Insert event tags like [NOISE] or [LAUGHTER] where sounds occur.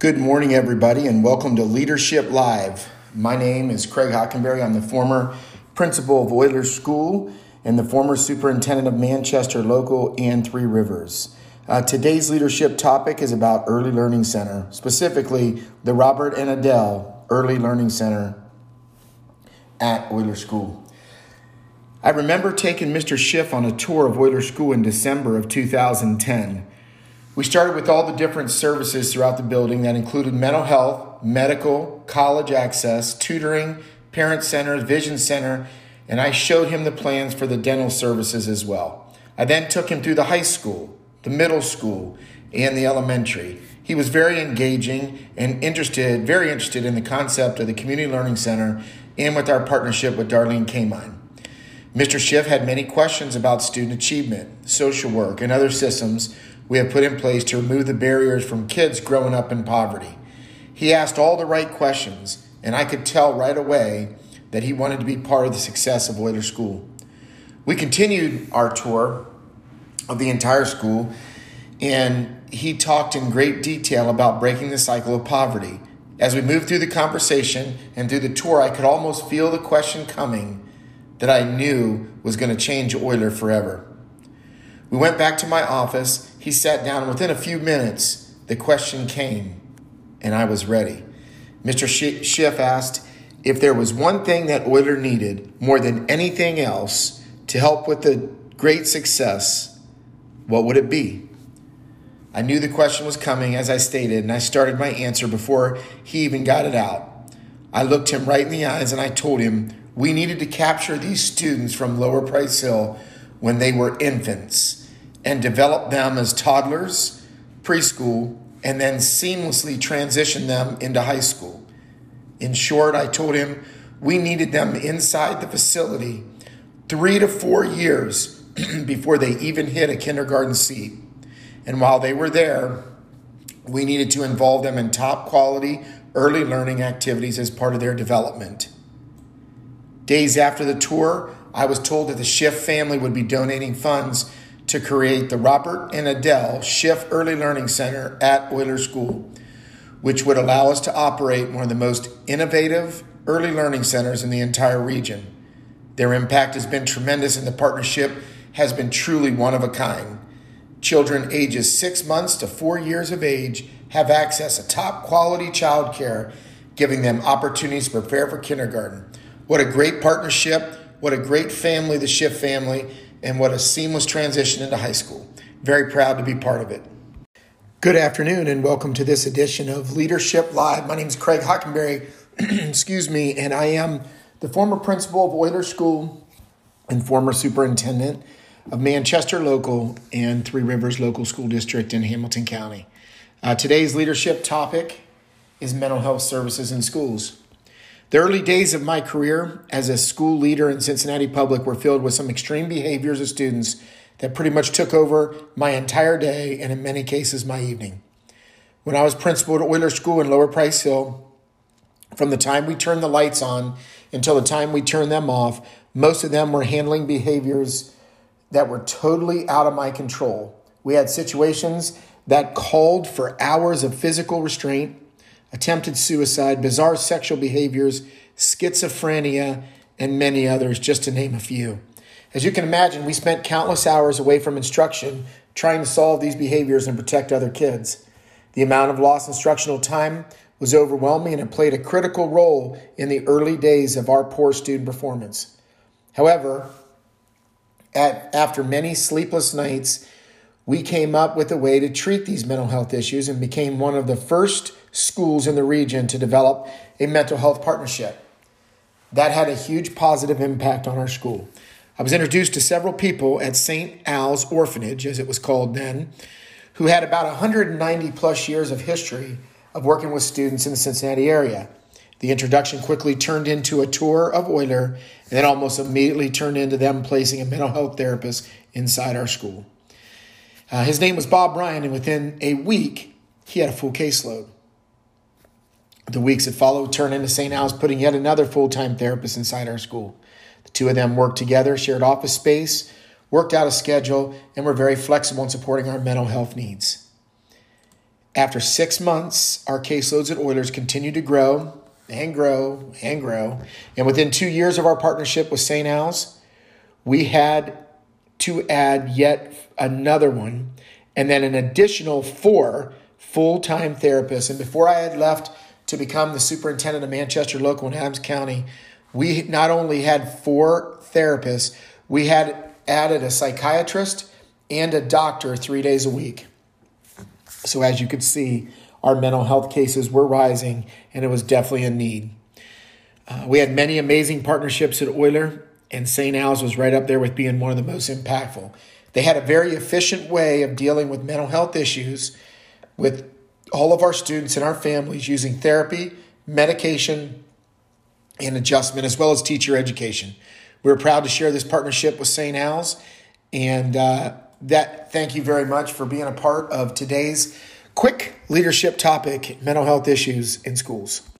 Good morning, everybody, and welcome to Leadership Live. My name is Craig Hockenberry. I'm the former principal of Oylers School and the former superintendent of Manchester Local and Three Rivers. Uh, today's leadership topic is about Early Learning Center, specifically the Robert and Adele Early Learning Center at Oylers School. I remember taking Mr. Schiff on a tour of Oylers School in December of 2010. We started with all the different services throughout the building that included mental health, medical, college access, tutoring, parent center, vision center, and I showed him the plans for the dental services as well. I then took him through the high school, the middle school, and the elementary. He was very engaging and interested, very interested in the concept of the Community Learning Center and with our partnership with Darlene Kamine. Mr. Schiff had many questions about student achievement, social work, and other systems we have put in place to remove the barriers from kids growing up in poverty. He asked all the right questions, and I could tell right away that he wanted to be part of the success of Oyler School. We continued our tour of the entire school, and he talked in great detail about breaking the cycle of poverty. As we moved through the conversation and through the tour, I could almost feel the question coming that I knew was going to change Oyler forever. We went back to my office. He sat down, and within a few minutes, the question came, and I was ready. Mr. Schiff asked if there was one thing that Oyler needed more than anything else to help with the great success, what would it be? I knew the question was coming, as I stated, and I started my answer before he even got it out. I looked him right in the eyes and I told him we needed to capture these students from Lower Price Hill when they were infants and develop them as toddlers, preschool, and then seamlessly transition them into high school. In short, I told him we needed them inside the facility three to four years [CLEARS THROAT] before they even hit a kindergarten seat. And while they were there, we needed to involve them in top quality early learning activities as part of their development. Days after the tour, I was told that the Schiff family would be donating funds to create the Robert and Adele Schiff Early Learning Center at Oyler School, which would allow us to operate one of the most innovative early learning centers in the entire region. Their impact has been tremendous, and the partnership has been truly one of a kind. Children ages six months to four years of age have access to top quality childcare, giving them opportunities to prepare for kindergarten. What a great partnership! What a great family, the Schiff family and what a seamless transition into high school. Very proud to be part of it. Good afternoon and welcome to this edition of Leadership Live. My name is Craig Hockenberry, [CLEARS THROAT] excuse me, and I am the former principal of Oyler School and former superintendent of Manchester Local and Three Rivers Local School District in Hamilton County. Uh, today's leadership topic is mental health services in schools. The early days of my career as a school leader in Cincinnati Public were filled with some extreme behaviors of students that pretty much took over my entire day and, in many cases, my evening. When I was principal at Oyler School in Lower Price Hill, from the time we turned the lights on until the time we turned them off, most of them were handling behaviors that were totally out of my control. We had situations that called for hours of physical restraint attempted suicide, bizarre sexual behaviors, schizophrenia, and many others, just to name a few. As you can imagine, we spent countless hours away from instruction trying to solve these behaviors and protect other kids. The amount of lost instructional time was overwhelming and it played a critical role in the early days of our poor student performance. However, at, after many sleepless nights, we came up with a way to treat these mental health issues and became one of the first schools in the region to develop a mental health partnership. That had a huge positive impact on our school. I was introduced to several people at St. Al's Orphanage, as it was called then, who had about 190 plus years of history of working with students in the Cincinnati area. The introduction quickly turned into a tour of Oyler, and then almost immediately turned into them placing a mental health therapist inside our school. Uh, his name was Bob Ryan, and within a week, he had a full caseload. The weeks that followed turned into St. Al's putting yet another full time therapist inside our school. The two of them worked together, shared office space, worked out a schedule, and were very flexible in supporting our mental health needs. After six months, our caseloads at Oylers continued to grow and grow and grow. And within two years of our partnership with St. Al's, we had to add yet another one and then an additional four full time therapists. And before I had left to become the superintendent of Manchester Local in Adams County, we not only had four therapists, we had added a psychiatrist and a doctor three days a week. So, as you could see, our mental health cases were rising, and it was definitely a need. Uh, we had many amazing partnerships at Oyler, and St. Al's was right up there with being one of the most impactful. They had a very efficient way of dealing with mental health issues with all of our students and our families using therapy, medication, and adjustment, as well as teacher education. We're proud to share this partnership with St. Al's, and uh, that thank you very much for being a part of today's quick leadership topic mental health issues in schools.